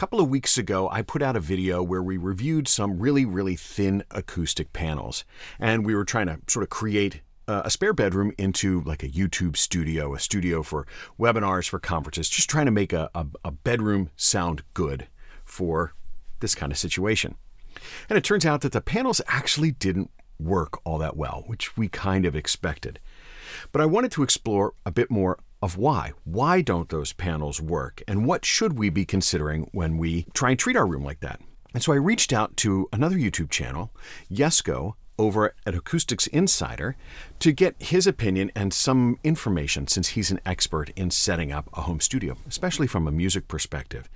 couple of weeks ago, I put out a video where we reviewed some really, really thin acoustic panels. And we were trying to sort of create uh, a spare bedroom into like a YouTube studio, a studio for webinars, for conferences, just trying to make a, a, a bedroom sound good for this kind of situation. And it turns out that the panels actually didn't work all that well, which we kind of expected. But I wanted to explore a bit more of why. Why don't those panels work? And what should we be considering when we try and treat our room like that? And so I reached out to another YouTube channel, Jesco, over at Acoustics Insider to get his opinion and some information since he's an expert in setting up a home studio, especially from a music perspective.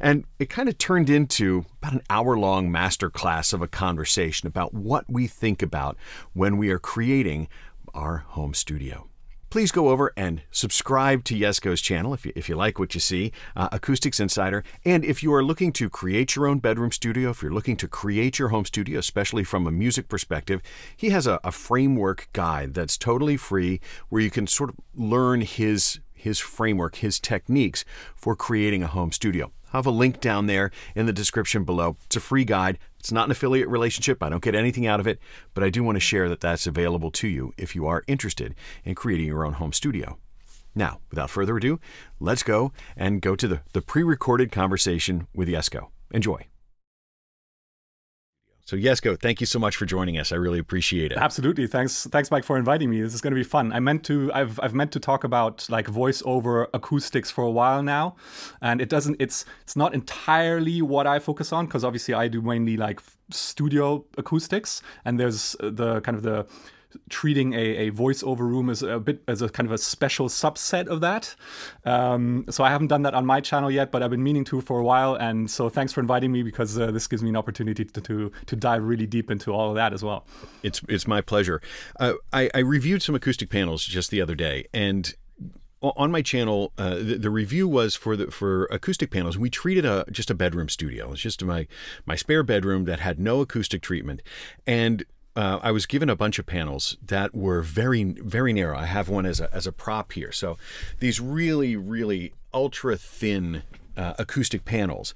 And it kind of turned into about an hour long masterclass of a conversation about what we think about when we are creating our home studio please go over and subscribe to Jesco's channel if you, if you like what you see, uh, Acoustics Insider. And if you are looking to create your own bedroom studio, if you're looking to create your home studio, especially from a music perspective, he has a, a framework guide that's totally free where you can sort of learn his his framework, his techniques for creating a home studio. I have a link down there in the description below. It's a free guide. It's not an affiliate relationship. I don't get anything out of it, but I do want to share that that's available to you if you are interested in creating your own home studio. Now, without further ado, let's go and go to the, the pre recorded conversation with Jesco. Enjoy. So Jesco, thank you so much for joining us. I really appreciate it. Absolutely. Thanks thanks Mike for inviting me. This is going to be fun. I meant to I've I've meant to talk about like voiceover acoustics for a while now. And it doesn't it's it's not entirely what I focus on because obviously I do mainly like studio acoustics and there's the kind of the treating a, a voiceover room as a bit as a kind of a special subset of that. Um, so I haven't done that on my channel yet, but I've been meaning to for a while. And so thanks for inviting me because uh, this gives me an opportunity to, to, to dive really deep into all of that as well. It's it's my pleasure. Uh, I, I reviewed some acoustic panels just the other day, and on my channel, uh, the, the, review was for the for acoustic panels. We treated a just a bedroom studio. It's just my my spare bedroom that had no acoustic treatment, and uh, I was given a bunch of panels that were very, very narrow. I have one as a, as a prop here. So these really, really ultra thin uh, acoustic panels.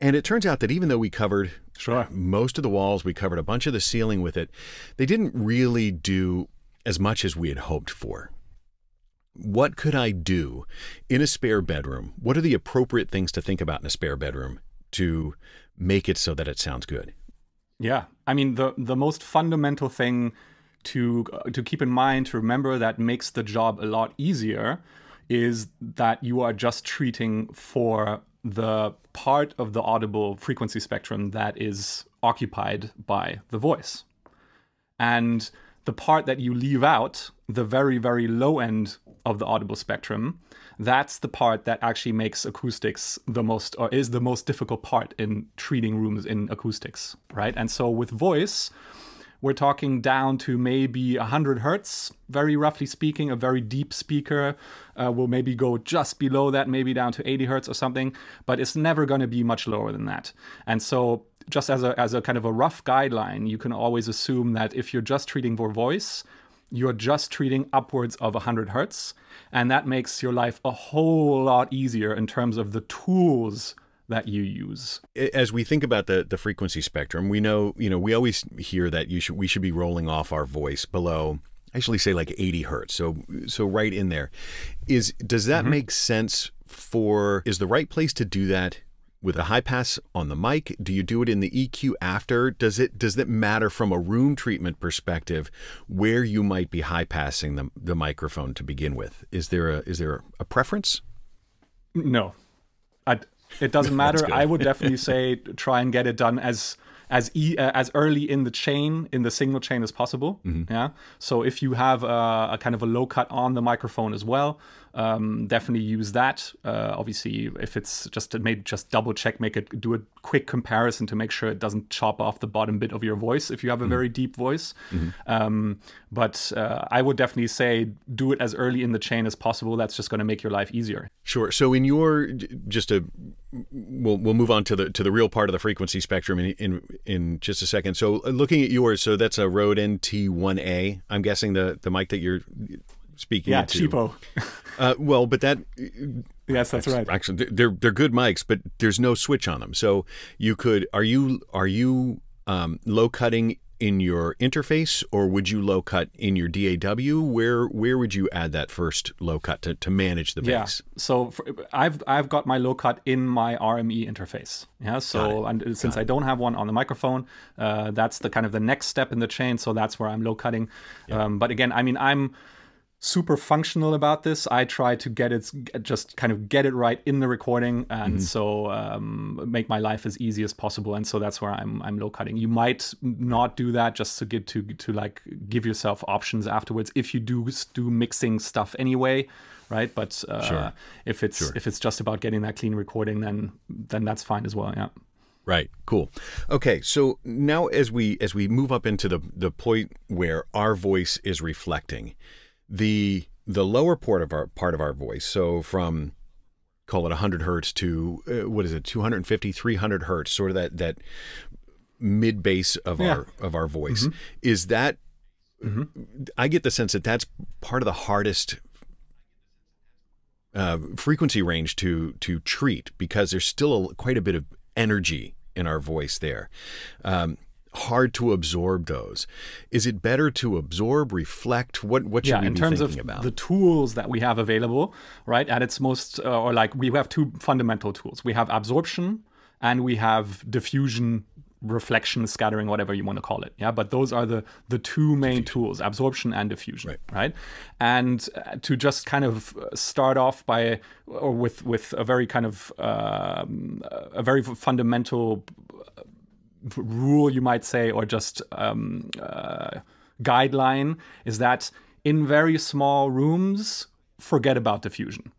And it turns out that even though we covered sure. most of the walls, we covered a bunch of the ceiling with it, they didn't really do as much as we had hoped for. What could I do in a spare bedroom? What are the appropriate things to think about in a spare bedroom to make it so that it sounds good? Yeah, I mean the the most fundamental thing to to keep in mind to remember that makes the job a lot easier is that you are just treating for the part of the audible frequency spectrum that is occupied by the voice. And the part that you leave out, the very, very low end of the audible spectrum, that's the part that actually makes acoustics the most, or is the most difficult part in treating rooms in acoustics, right? And so with voice, we're talking down to maybe 100 hertz, very roughly speaking. A very deep speaker uh, will maybe go just below that, maybe down to 80 hertz or something, but it's never going to be much lower than that. And so, just as a, as a kind of a rough guideline, you can always assume that if you're just treating for voice, you're just treating upwards of 100 hertz. And that makes your life a whole lot easier in terms of the tools that you use. As we think about the, the frequency spectrum, we know, you know, we always hear that you should we should be rolling off our voice below I actually say like 80 hertz. So so right in there. Is does that mm-hmm. make sense for is the right place to do that with a high pass on the mic? Do you do it in the EQ after? Does it does it matter from a room treatment perspective where you might be high passing the, the microphone to begin with? Is there a is there a preference? No, I, it doesn't matter. I would definitely say try and get it done as as e uh, as early in the chain in the signal chain as possible. Mm-hmm. Yeah. So if you have a, a, kind of a low cut on the microphone as well, um, definitely use that. Uh, obviously, if it's just maybe just double check, make it do a quick comparison to make sure it doesn't chop off the bottom bit of your voice if you have a mm-hmm. very deep voice. Mm-hmm. Um, but uh, I would definitely say do it as early in the chain as possible. That's just going to make your life easier. Sure. So in your just a we'll we'll move on to the to the real part of the frequency spectrum in in, in just a second. So uh, looking at yours, so that's a Rode NT1A. I'm guessing the the mic that you're speaking yeah, to. cheapo. uh, well, but that Yes, that's, that's right. Actually, they're they're good mics, but there's no switch on them. So you could are you are you um, low cutting in your interface, or would you low cut in your DAW? Where where would you add that first low cut to, to manage the bass? Yeah. So for, I've I've got my low cut in my RME interface. Yeah. So and since I don't have one on the microphone, uh, that's the kind of the next step in the chain. So that's where I'm low cutting. Yeah. Um, but again, I mean, I'm super functional about this. I try to get it, just kind of get it right in the recording, and mm-hmm. so um, make my life as easy as possible. And so that's where I'm I'm low cutting. You might not do that just to get to to like give yourself options afterwards if you do do mixing stuff anyway, right? But uh, sure. if it's sure. if it's just about getting that clean recording, then then that's fine as well. Yeah. Right. Cool. Okay. So now as we as we move up into the the point where our voice is reflecting the the lower part of our part of our voice so from call it 100 hertz to uh, what is it 250 300 hertz sort of that that mid bass of yeah. our of our voice mm-hmm. is that mm-hmm. i get the sense that that's part of the hardest uh, frequency range to to treat because there's still a, quite a bit of energy in our voice there um, hard to absorb those. Is it better to absorb, reflect? What what should yeah, we in be terms thinking of about? the tools that we have available, right? At its most, uh, or like we have two fundamental tools. We have absorption and we have diffusion reflection scattering whatever you want to call it yeah but those are the the two main tools absorption and diffusion right, right? and uh, to just kind of start off by or with with a very kind of um, a very fundamental rule, you might say, or just um, uh, guideline is that in very small rooms, forget about diffusion.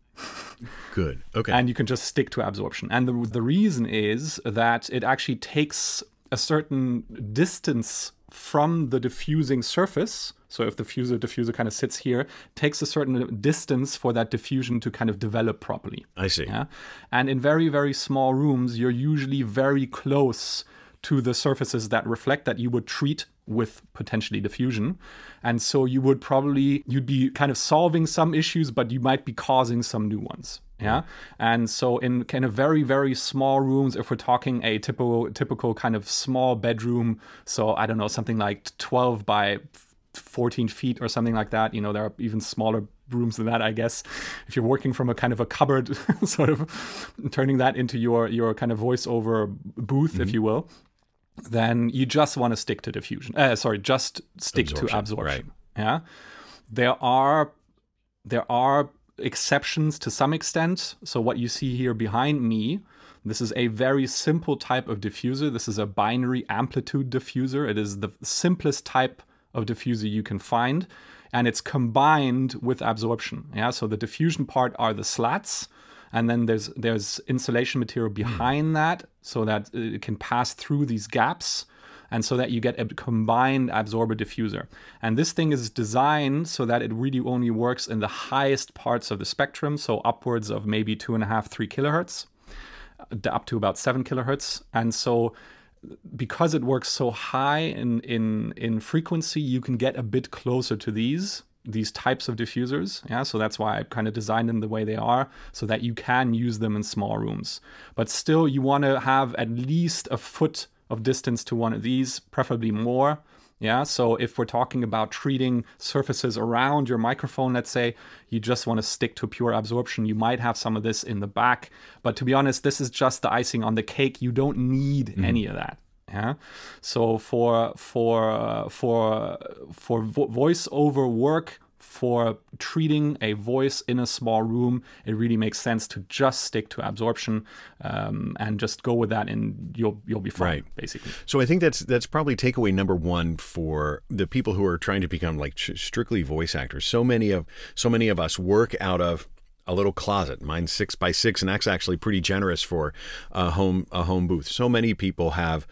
Good. Okay. And you can just stick to absorption. And the, the reason is that it actually takes a certain distance from the diffusing surface. So if the diffuser diffuser kind of sits here, takes a certain distance for that diffusion to kind of develop properly. I see. Yeah. And in very, very small rooms, you're usually very close to the surfaces that reflect that you would treat with potentially diffusion. And so you would probably you'd be kind of solving some issues, but you might be causing some new ones. Yeah. And so in kind of very, very small rooms, if we're talking a typical typical kind of small bedroom, so I don't know, something like 12 by 14 feet or something like that. You know, there are even smaller rooms than that, I guess. If you're working from a kind of a cupboard, sort of turning that into your your kind of voiceover booth, mm-hmm. if you will then you just want to stick to diffusion. Uh, sorry, just stick absorption, to absorption. Right. Yeah, there are there are exceptions to some extent. So what you see here behind me, this is a very simple type of diffuser. This is a binary amplitude diffuser. It is the simplest type of diffuser you can find, and it's combined with absorption. Yeah, so the diffusion part are the slats and then there's there's insulation material hmm. behind mm. that so that it can pass through these gaps and so that you get a combined absorber diffuser. And this thing is designed so that it really only works in the highest parts of the spectrum, so upwards of maybe two and a half, three kilohertz, up to about seven kilohertz. And so because it works so high in in in frequency, you can get a bit closer to these these types of diffusers. Yeah, so that's why I kind of designed them the way they are, so that you can use them in small rooms. But still, you want to have at least a foot of distance to one of these, preferably more. Yeah, so if we're talking about treating surfaces around your microphone, let's say, you just want to stick to pure absorption, you might have some of this in the back. But to be honest, this is just the icing on the cake. You don't need mm-hmm. any of that. Yeah. So for for uh, for for vo- voiceover work for treating a voice in a small room, it really makes sense to just stick to absorption um, and just go with that, and you'll you'll be fine, right. basically. So I think that's that's probably takeaway number one for the people who are trying to become like strictly voice actors. So many of so many of us work out of a little closet. Mine's six by six, and that's actually pretty generous for a home a home booth. So many people have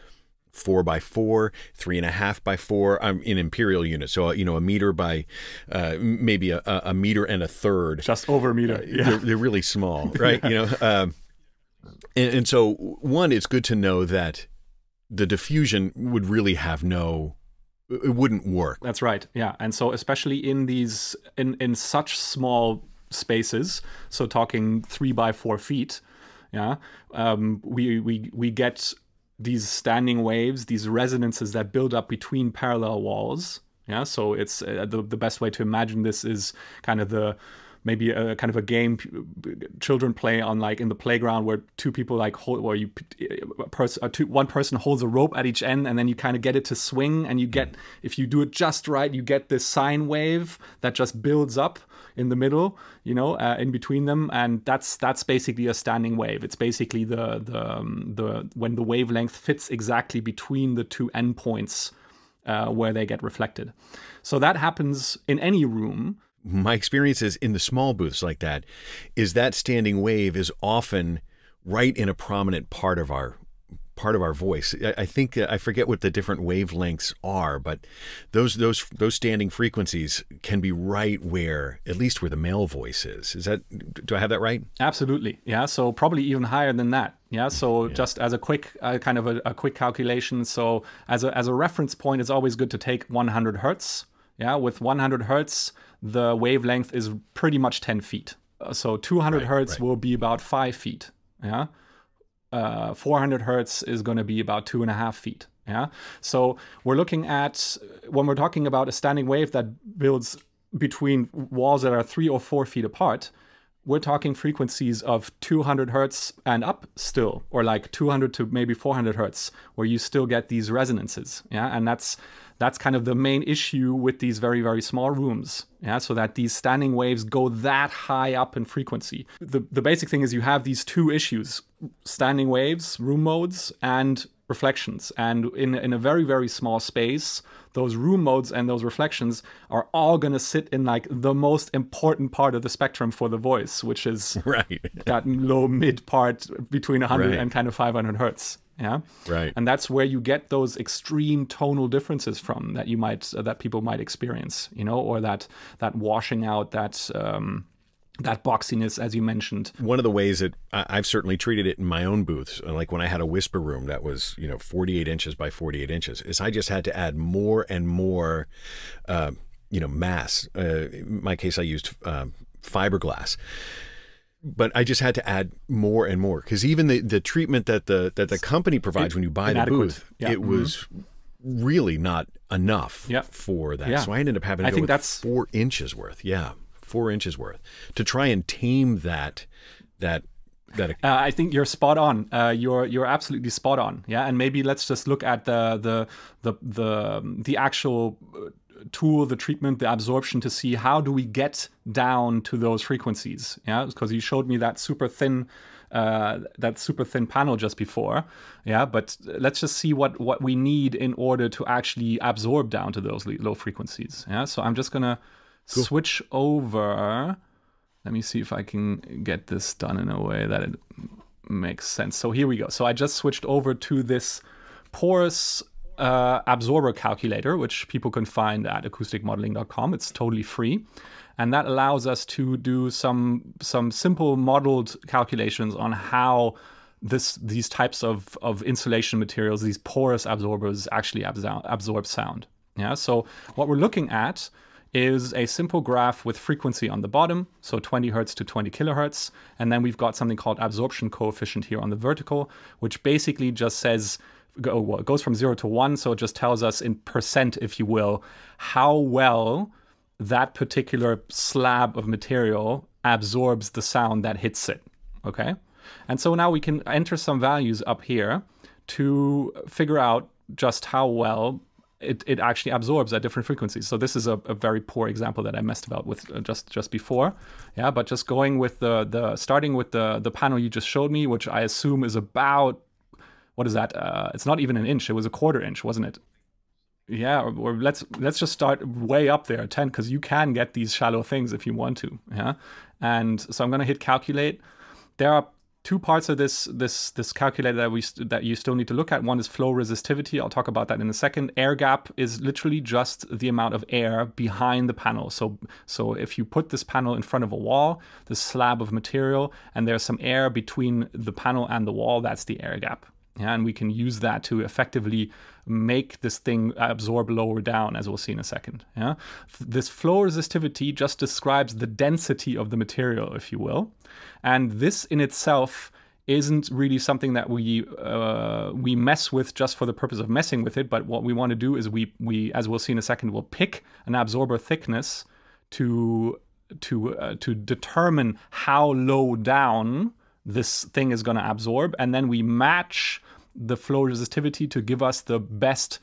four by four, three and a half by four um, in imperial units. So, uh, you know, a meter by uh, maybe a, a, meter and a third. Just over a meter. Uh, yeah. They're, they're, really small, right? you know, um, and, and so one, it's good to know that the diffusion would really have no it wouldn't work. That's right. Yeah. And so especially in these in in such small spaces, so talking three by four feet, yeah, um, we we we get these standing waves, these resonances that build up between parallel walls. Yeah, so it's uh, the the best way to imagine this is kind of the maybe a kind of a game children play on like in the playground where two people like hold where you person two, one person holds a rope at each end and then you kind of get it to swing and you get if you do it just right you get this sine wave that just builds up in the middle you know uh, in between them and that's that's basically a standing wave. It's basically the the um, the when the wavelength fits exactly between the two endpoints uh, where they get reflected. So that happens in any room. My experience is in the small booths like that is that standing wave is often right in a prominent part of our part of our voice. I think I forget what the different wavelengths are, but those those those standing frequencies can be right where at least where the male voice is. Is that do I have that right? Absolutely. Yeah. So probably even higher than that. Yeah. So yeah. just as a quick uh, kind of a, a quick calculation. So as a as a reference point, it's always good to take 100 hertz. Yeah. With 100 hertz the wavelength is pretty much 10 feet. Uh, so 200 right, hertz right. will be about five feet. Yeah. Uh, 400 hertz is going to be about two and a half feet. Yeah. So we're looking at when we're talking about a standing wave that builds between walls that are three or four feet apart. We're talking frequencies of 200 hertz and up still, or like 200 to maybe 400 hertz, where you still get these resonances. Yeah, and that's that's kind of the main issue with these very, very small rooms. Yeah, so that these standing waves go that high up in frequency. The, the basic thing is you have these two issues standing waves, room modes, and reflections. And in, in a very, very small space, those room modes and those reflections are all going to sit in like the most important part of the spectrum for the voice, which is right. that low mid part between 100 right. and kind of 500 hertz yeah right and that's where you get those extreme tonal differences from that you might uh, that people might experience you know or that that washing out that um, that boxiness, as you mentioned. One of the ways that I've certainly treated it in my own booths, uh, like when I had a whisper room that was, you know, 48 inches by 48 inches, is I just had to add more and more, uh, you know, mass. Uh, in my case, I used uh, fiberglass but I just had to add more and more because even the, the treatment that the that the company provides it, when you buy the booth, yeah. it mm-hmm. was really not enough yep. for that. Yeah. So I ended up having to I think that's four inches worth. Yeah, four inches worth to try and tame that that that. Uh, I think you're spot on. Uh, you're you're absolutely spot on. Yeah, and maybe let's just look at the the the the the actual tool, the treatment, the absorption to see how do we get down to those frequencies. Yeah, because you showed me that super thin. Uh, that super thin panel just before, yeah. But let's just see what what we need in order to actually absorb down to those low frequencies. Yeah. So I'm just gonna cool. switch over. Let me see if I can get this done in a way that it makes sense. So here we go. So I just switched over to this porous uh, absorber calculator, which people can find at acousticmodeling.com. It's totally free. And that allows us to do some some simple modeled calculations on how this these types of, of insulation materials, these porous absorbers, actually absor- absorb sound. Yeah. So what we're looking at is a simple graph with frequency on the bottom, so 20 hertz to 20 kilohertz, and then we've got something called absorption coefficient here on the vertical, which basically just says go, well, it goes from zero to one, so it just tells us in percent, if you will, how well that particular slab of material absorbs the sound that hits it. Okay? And so now we can enter some values up here to figure out just how well it, it actually absorbs at different frequencies. So this is a, a very poor example that I messed about with uh, just just before. Yeah, but just going with the the starting with the the panel you just showed me, which I assume is about what is that? Uh, it's not even an inch. It was a quarter inch, wasn't it? Yeah, or, or let's let's just start way up there, ten, because you can get these shallow things if you want to. Yeah, and so I'm gonna hit calculate. There are two parts of this this this calculator that we that you still need to look at. One is flow resistivity. I'll talk about that in a second. Air gap is literally just the amount of air behind the panel. So so if you put this panel in front of a wall, this slab of material, and there's some air between the panel and the wall, that's the air gap. Yeah, and we can use that to effectively make this thing absorb lower down, as we'll see in a second. Yeah, this flow resistivity just describes the density of the material, if you will, and this in itself isn't really something that we uh, we mess with just for the purpose of messing with it. But what we want to do is we we, as we'll see in a second, we'll pick an absorber thickness to to uh, to determine how low down this thing is going to absorb, and then we match the flow resistivity to give us the best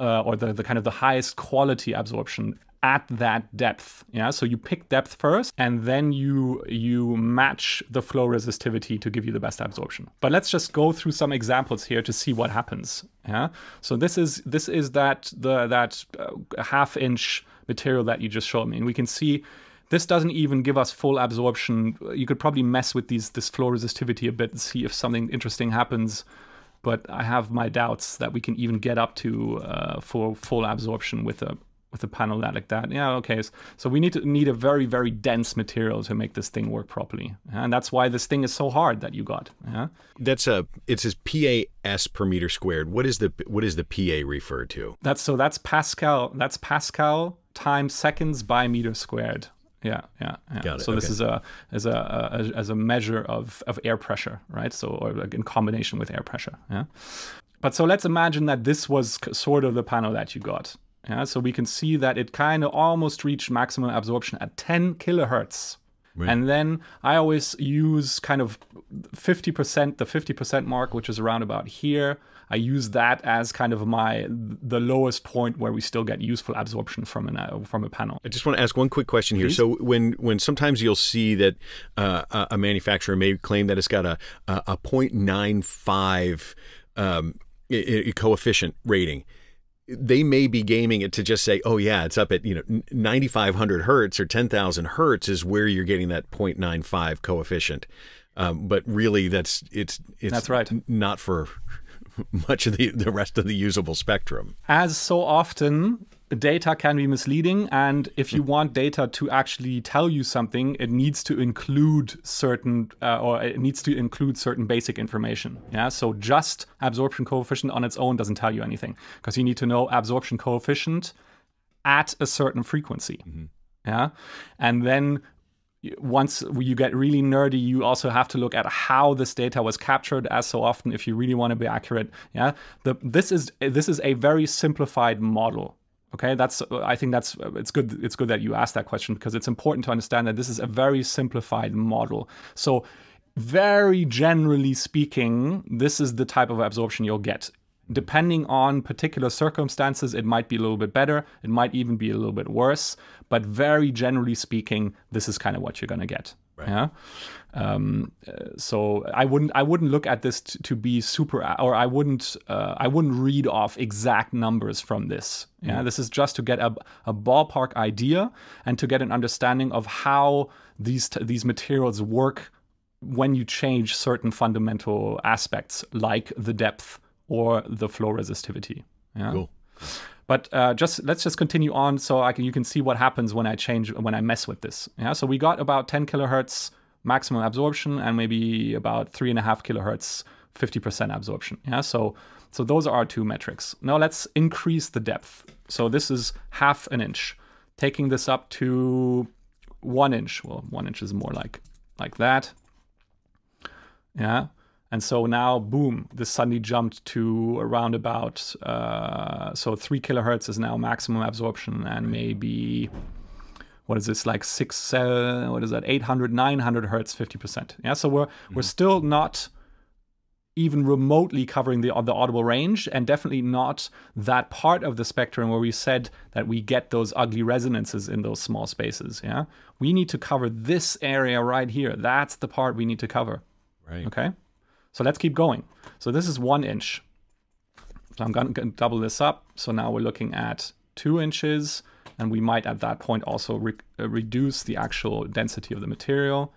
uh, or the, the kind of the highest quality absorption at that depth. Yeah? So you pick depth first and then you you match the flow resistivity to give you the best absorption. But let's just go through some examples here to see what happens. Yeah? So this is this is that the that uh, half inch material that you just showed me. And we can see this doesn't even give us full absorption. You could probably mess with these this flow resistivity a bit and see if something interesting happens but I have my doubts that we can even get up to uh, for full absorption with a with a panel like that. Yeah, okay. So we need to need a very very dense material to make this thing work properly, and that's why this thing is so hard that you got. Yeah, that's a it says PAS per meter squared. What is the what is the PA referred to? That's so that's Pascal. That's Pascal times seconds by meter squared. Yeah, yeah, yeah. Got it. So okay. this is a as a, a, as a measure of of air pressure, right? So or like in combination with air pressure. Yeah. But so let's imagine that this was sort of the panel that you got. Yeah. So we can see that it kind of almost reached maximum absorption at 10 kilohertz. And then I always use kind of 50%, the 50% mark, which is around about here. I use that as kind of my the lowest point where we still get useful absorption from an uh, from a panel. I just want to ask one quick question here. Please? So when when sometimes you'll see that uh, a manufacturer may claim that it's got a a, a 0.95 um, coefficient rating they may be gaming it to just say, oh yeah, it's up at you know 9,500 hertz or 10,000 hertz is where you're getting that 0.95 coefficient. Um, but really, that's it's it's that's right. Not for much of the the rest of the usable spectrum. As so often, data can be misleading and if you want data to actually tell you something it needs to include certain uh, or it needs to include certain basic information yeah so just absorption coefficient on its own doesn't tell you anything because you need to know absorption coefficient at a certain frequency mm-hmm. yeah and then once you get really nerdy, you also have to look at how this data was captured. As so often, if you really want to be accurate, yeah, the, this is this is a very simplified model. Okay, that's I think that's it's good it's good that you asked that question because it's important to understand that this is a very simplified model. So very generally speaking, this is the type of absorption you'll get. Depending on particular circumstances, it might be a little bit better, it might even be a little bit worse, but very generally speaking, this is kind of what you're going to get. Right. Yeah. Um, so I wouldn't I wouldn't look at this to, to be super or I wouldn't uh, I wouldn't read off exact numbers from this. Yeah, mm. this is just to get a, a ballpark idea and to get an understanding of how these t- these materials work when you change certain fundamental aspects like the depth or the flow resistivity. Yeah. Cool. But uh, just let's just continue on so I can you can see what happens when I change when I mess with this. Yeah. So we got about 10 kilohertz maximum absorption and maybe about three and a half kilohertz, 50% absorption. Yeah, so so those are our two metrics. Now let's increase the depth. So this is half an inch, taking this up to one inch. Well, one inch is more like like that. Yeah. And so now, boom, this suddenly jumped to around about, uh, so three kilohertz is now maximum absorption, and maybe what is this like six uh, what is that 800 900 hertz 50% yeah so we're mm-hmm. we're still not even remotely covering the the audible range and definitely not that part of the spectrum where we said that we get those ugly resonances in those small spaces yeah? We need to cover this area right here. That's the part we need to cover. Right. Okay so let's keep going so this is one inch so i'm going to double this up so now we're looking at two inches and we might at that point also re uh, reduce the actual density of the material.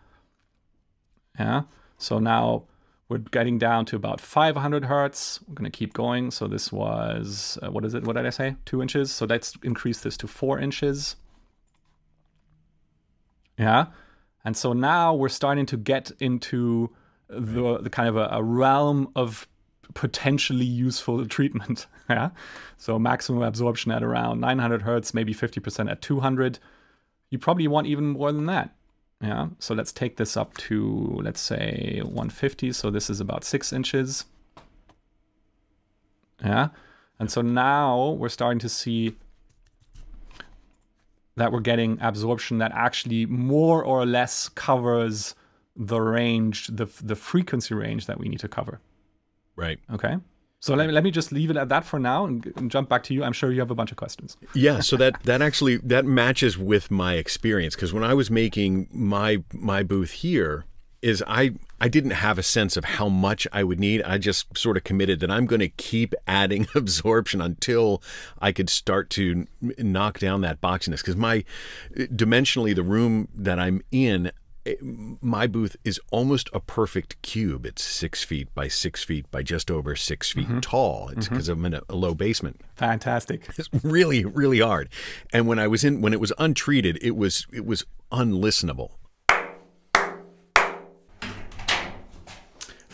Yeah, so now we're getting down to about 500 hertz. We're going to keep going. So this was, uh, what is it? What did I say? Two inches. So let's increase this to four inches. Yeah. And so now we're starting to get into the, the kind of a, a realm of potentially useful treatment. yeah. So maximum absorption at around 900 hertz, maybe 50% at 200. You probably want even more than that. Yeah. So let's take this up to, let's say 150. So this is about six inches. Yeah. And so now we're starting to see that we're getting absorption that actually more or less covers the range, the, the frequency range that we need to cover. Right. Okay. So let me, let me just leave it at that for now and, and, jump back to you. I'm sure you have a bunch of questions. Yeah, so that that actually that matches with my experience because when I was making my my booth here is I I didn't have a sense of how much I would need. I just sort of committed that I'm going to keep adding absorption until I could start to knock down that boxiness because my dimensionally the room that I'm in my booth is almost a perfect cube. It's six feet by six feet by just over six feet mm-hmm. tall. It's because mm-hmm. I'm in a, a, low basement. Fantastic. It's really, really hard. And when I was in, when it was untreated, it was it was unlistenable.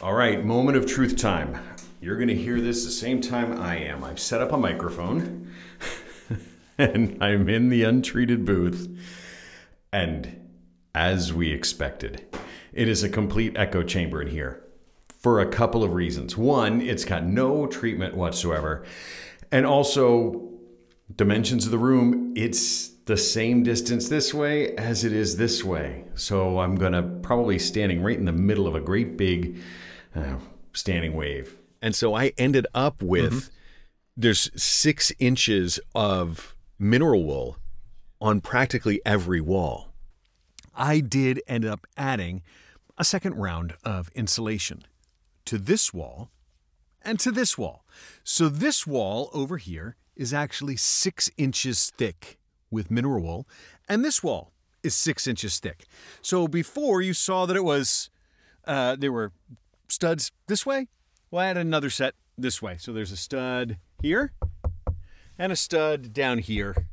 All right, moment of truth time. You're going to hear this the same time I am. I've set up a microphone, and I'm in the untreated booth, and as we expected. It is a complete echo chamber in here for a couple of reasons. One, it's got no treatment whatsoever. And also, dimensions of the room, it's the same distance this way as it is this way. So I'm going to probably standing right in the middle of a great big uh, standing wave. And so I ended up with mm-hmm. there's six inches of mineral wool on practically every wall. I did end up adding a second round of insulation to this wall and to this wall. So this wall over here is actually six inches thick with mineral wool, and this wall is six inches thick. So before you saw that it was, uh, there were studs this way. Well, I had another set this way. So there's a stud here and a stud down here.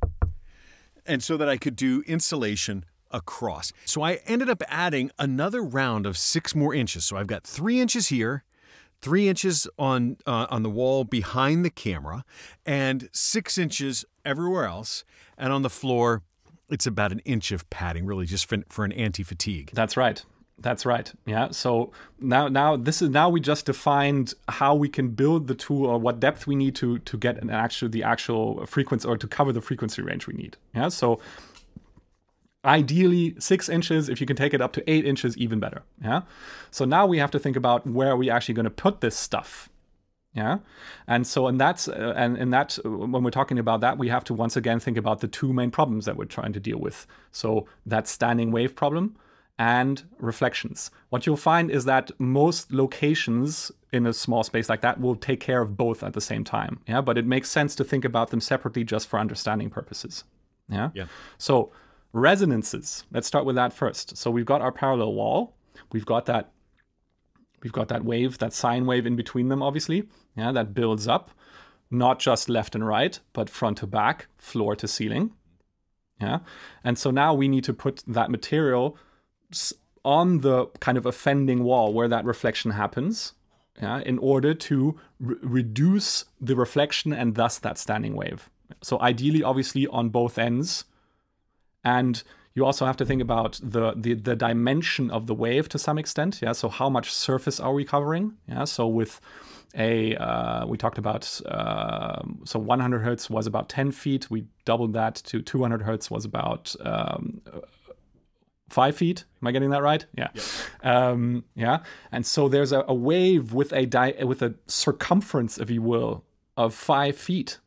And so that I could do insulation across. So I ended up adding another round of six more inches. So I've got three inches here, three inches on uh, on the wall behind the camera, and six inches everywhere else. And on the floor, it's about an inch of padding, really just for, for an anti-fatigue. That's right. That's right. Yeah. So now, now this is now we just defined how we can build the tool or what depth we need to to get an actual the actual frequency or to cover the frequency range we need. Yeah. So Ideally, six inches. If you can take it up to eight inches, even better. Yeah. So now we have to think about where are we actually going to put this stuff. Yeah. And so, and that's, uh, and in that, uh, when we're talking about that, we have to once again think about the two main problems that we're trying to deal with. So that standing wave problem and reflections. What you'll find is that most locations in a small space like that will take care of both at the same time. Yeah. But it makes sense to think about them separately just for understanding purposes. Yeah. Yeah. So, Resonances. Let's start with that first. So we've got our parallel wall. We've got that we've got that wave, that sine wave in between them, obviously. Yeah, that builds up, not just left and right, but front to back, floor to ceiling. Yeah. And so now we need to put that material on the kind of offending wall where that reflection happens. Yeah, in order to re reduce the reflection and thus that standing wave. So ideally, obviously, on both ends, and you also have to think about the, the, the dimension of the wave to some extent. Yeah, so how much surface are we covering? Yeah, so with a uh, we talked about uh, so 100 hertz was about 10 feet. We doubled that to 200 hertz was about um, five feet. Am I getting that right? Yeah. Yeah. Um, yeah. And so there's a, a wave with a di- with a circumference, if you will, of five feet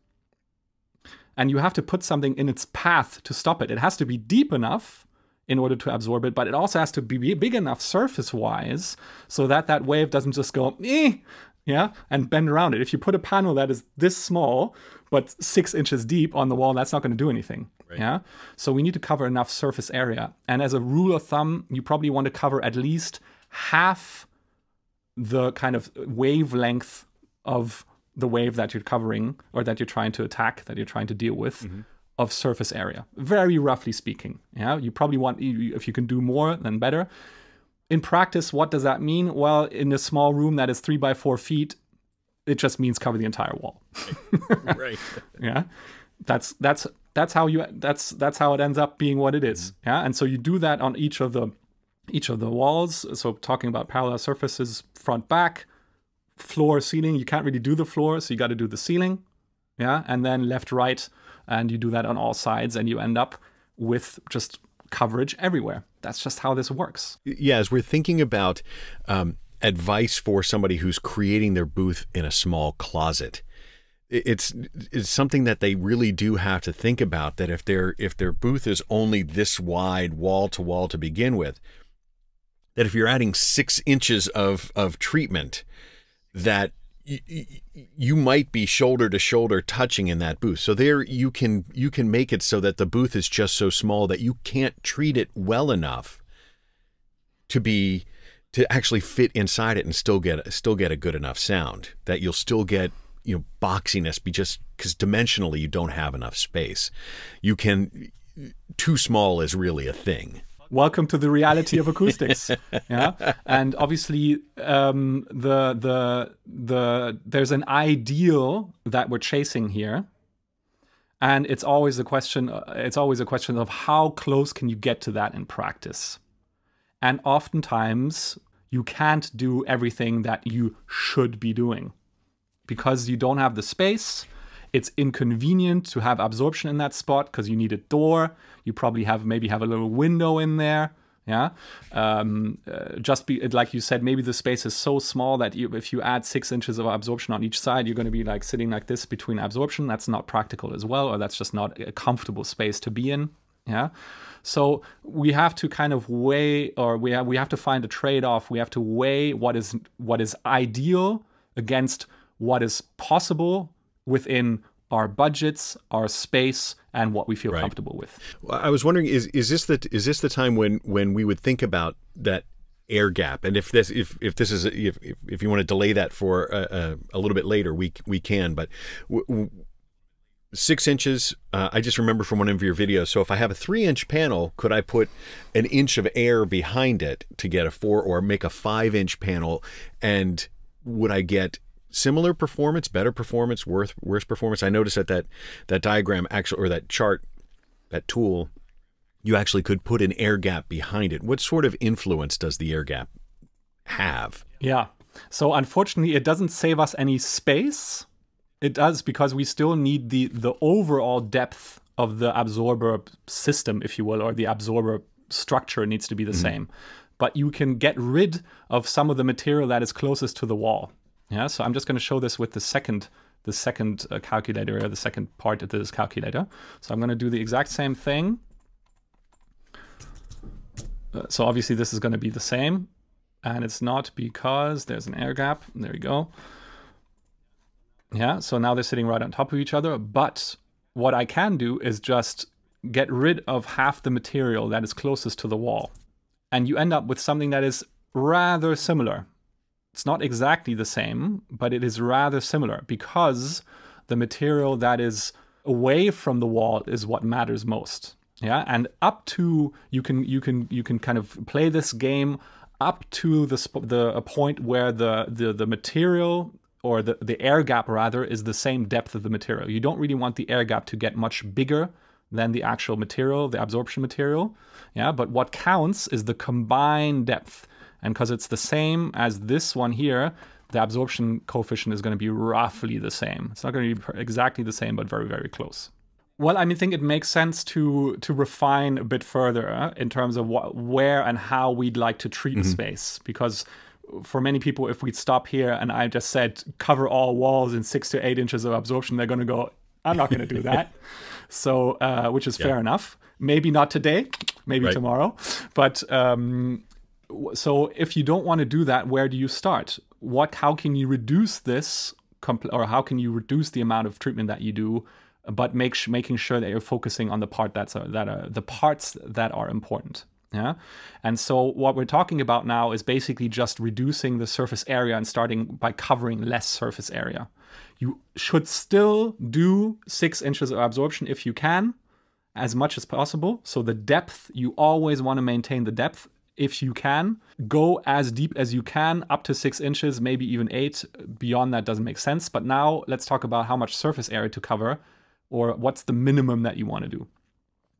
and you have to put something in its path to stop it. It has to be deep enough in order to absorb it, but it also has to be big enough surface wise so that that wave doesn't just go, eh, yeah, and bend around it. If you put a panel that is this small, but six inches deep on the wall, that's not going to do anything. Right. Yeah. So we need to cover enough surface area. And as a rule of thumb, you probably want to cover at least half the kind of wavelength of the wave that you're covering or that you're trying to attack, that you're trying to deal with. Mm-hmm. Of surface area, very roughly speaking. Yeah, you probably want if you can do more, then better. In practice, what does that mean? Well, in a small room that is three by four feet, it just means cover the entire wall. right. yeah. That's that's that's how you that's that's how it ends up being what it is. Yeah. And so you do that on each of the each of the walls. So talking about parallel surfaces, front, back, floor, ceiling. You can't really do the floor, so you got to do the ceiling. Yeah. And then left, right, and you do that on all sides, and you end up with just coverage everywhere. That's just how this works. Yeah, as we're thinking about um, advice for somebody who's creating their booth in a small closet, it's it's something that they really do have to think about. That if their if their booth is only this wide, wall to wall to begin with, that if you're adding six inches of of treatment, that you might be shoulder to shoulder touching in that booth. So there you can you can make it so that the booth is just so small that you can't treat it well enough to be to actually fit inside it and still get still get a good enough sound that you'll still get you know boxiness be just because dimensionally you don't have enough space. You can too small is really a thing welcome to the reality of acoustics. yeah, and obviously um, the the the there's an ideal that we're chasing here, and it's always a question. It's always a question of how close can you get to that in practice, and oftentimes you can't do everything that you should be doing because you don't have the space it's inconvenient to have absorption in that spot because you need a door. You probably have maybe have a little window in there. Yeah, um, uh, just be like you said. Maybe the space is so small that you, if you add six inches of absorption on each side, you're going to be like sitting like this between absorption. That's not practical as well, or that's just not a comfortable space to be in. Yeah. So we have to kind of weigh, or we have we have to find a trade-off. We have to weigh what is what is ideal against what is possible within our budgets, our space, and what we feel right. comfortable with. Well, I was wondering is is this the is this the time when when we would think about that air gap? And if this if if this is if if you want to delay that for a, a, a little bit later, we we can. But w- w- six inches, uh, I just remember from one of your videos. So if I have a three inch panel, could I put an inch of air behind it to get a four, or make a five inch panel, and would I get similar performance, better performance, worse worse performance. I noticed that that that diagram actually or that chart, that tool, you actually could put an air gap behind it. What sort of influence does the air gap have? Yeah. So unfortunately, it doesn't save us any space. It does because we still need the the overall depth of the absorber system, if you will, or the absorber structure needs to be the mm-hmm. same. But you can get rid of some of the material that is closest to the wall. Yeah, so I'm just going to show this with the second the second uh, calculator or the second part of this calculator. So I'm going to do the exact same thing. Uh, so obviously this is going to be the same and it's not because there's an air gap. There we go. Yeah, so now they're sitting right on top of each other. But what I can do is just get rid of half the material that is closest to the wall. And you end up with something that is rather similar. It's not exactly the same, but it is rather similar because the material that is away from the wall is what matters most. Yeah, and up to you can you can you can kind of play this game up to the the a point where the the the material or the the air gap rather is the same depth of the material. You don't really want the air gap to get much bigger than the actual material, the absorption material. Yeah, but what counts is the combined depth. And because it's the same as this one here, the absorption coefficient is going to be roughly the same. It's not going to be exactly the same, but very, very close. Well, I mean, I think it makes sense to to refine a bit further uh, in terms of what, where and how we'd like to treat mm-hmm. space, because for many people, if we'd stop here and I just said cover all walls in six to eight inches of absorption, they're going to go, "I'm not going to do that." so, uh, which is yeah. fair enough. Maybe not today, maybe right. tomorrow, but um, so if you don't want to do that, where do you start? What? How can you reduce this, or how can you reduce the amount of treatment that you do, but make making sure that you're focusing on the part that's uh, that are the parts that are important. Yeah. And so what we're talking about now is basically just reducing the surface area and starting by covering less surface area. You should still do six inches of absorption if you can, as much as possible. So the depth, you always want to maintain the depth if you can. Go as deep as you can, up to six inches, maybe even eight. Beyond that doesn't make sense. But now let's talk about how much surface area to cover or what's the minimum that you want to do.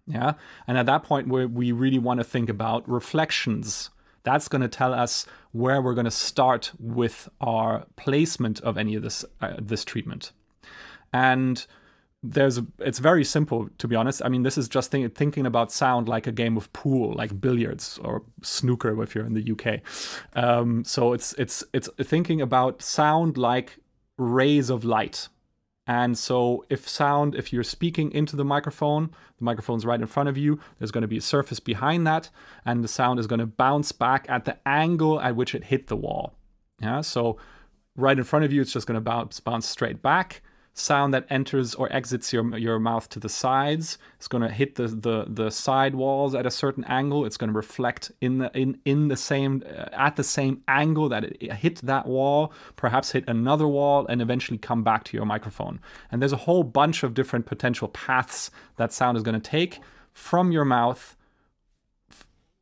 Yeah. And at that point, where we really want to think about reflections. That's going to tell us where we're going to start with our placement of any of this uh, this treatment. And there's a, it's very simple to be honest. I mean, this is just think, thinking about sound like a game of pool, like billiards or snooker if you're in the UK. Um, so it's it's it's thinking about sound like rays of light. And so, if sound, if you're speaking into the microphone, the microphone's right in front of you, there's going to be a surface behind that, and the sound is going to bounce back at the angle at which it hit the wall. Yeah, so right in front of you, it's just going to bounce, bounce straight back sound that enters or exits your your mouth to the sides. It's going to hit the, the the side walls at a certain angle. It's going to reflect in the in in the same uh, at the same angle that it hit that wall, perhaps hit another wall, and eventually come back to your microphone. And there's a whole bunch of different potential paths that sound is going to take from your mouth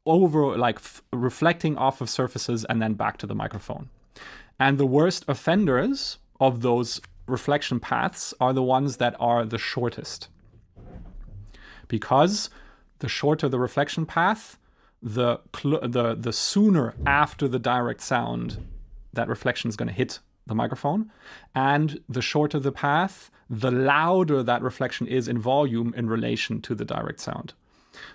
over like reflecting off of surfaces and then back to the microphone. And the worst offenders of those reflection paths are the ones that are the shortest. Because the shorter the reflection path, the the the sooner after the direct sound that reflection is going to hit the microphone, and the shorter the path, the louder that reflection is in volume in relation to the direct sound.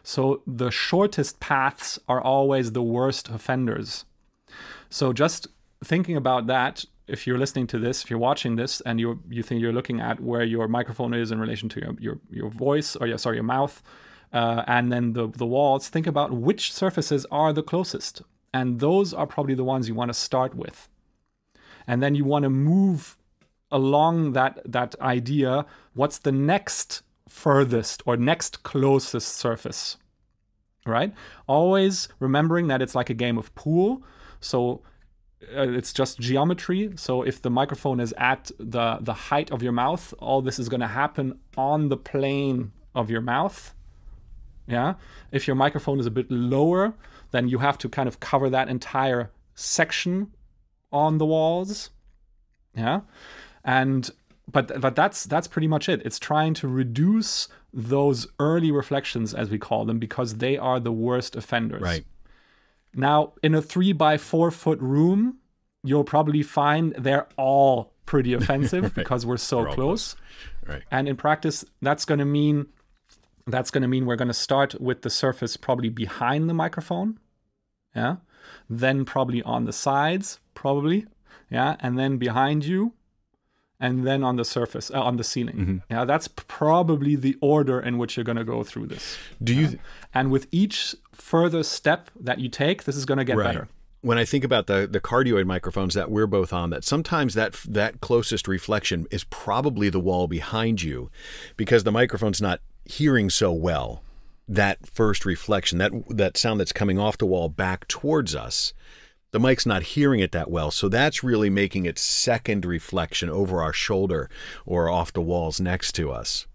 So the shortest paths are always the worst offenders. So just thinking about that, if you're listening to this, if you're watching this, and you you think you're looking at where your microphone is in relation to your your, your voice or your sorry your mouth, uh, and then the the walls, think about which surfaces are the closest, and those are probably the ones you want to start with, and then you want to move along that that idea. What's the next furthest or next closest surface? Right. Always remembering that it's like a game of pool. So uh, it's just geometry. So if the microphone is at the the height of your mouth, all this is going to happen on the plane of your mouth. Yeah. If your microphone is a bit lower, then you have to kind of cover that entire section on the walls. Yeah. And but but that's that's pretty much it. It's trying to reduce those early reflections, as we call them, because they are the worst offenders. Right. Now, in a three by four foot room, you'll probably find they're all pretty offensive right. because we're so close. close. Right. And in practice, that's going to mean that's going to mean we're going to start with the surface probably behind the microphone. Yeah. Then probably on the sides, probably. Yeah. And then behind you. And then on the surface, uh, on the ceiling. Mm-hmm. Yeah. That's probably the order in which you're going to go through this. Do you? And with each further step that you take, this is going to get right. better when I think about the the cardioid microphones that we're both on, that sometimes that that closest reflection is probably the wall behind you, because the microphone's not hearing so well that first reflection, that that sound that's coming off the wall back towards us. The mic's not hearing it that well, so that's really making its second reflection over our shoulder or off the walls next to us.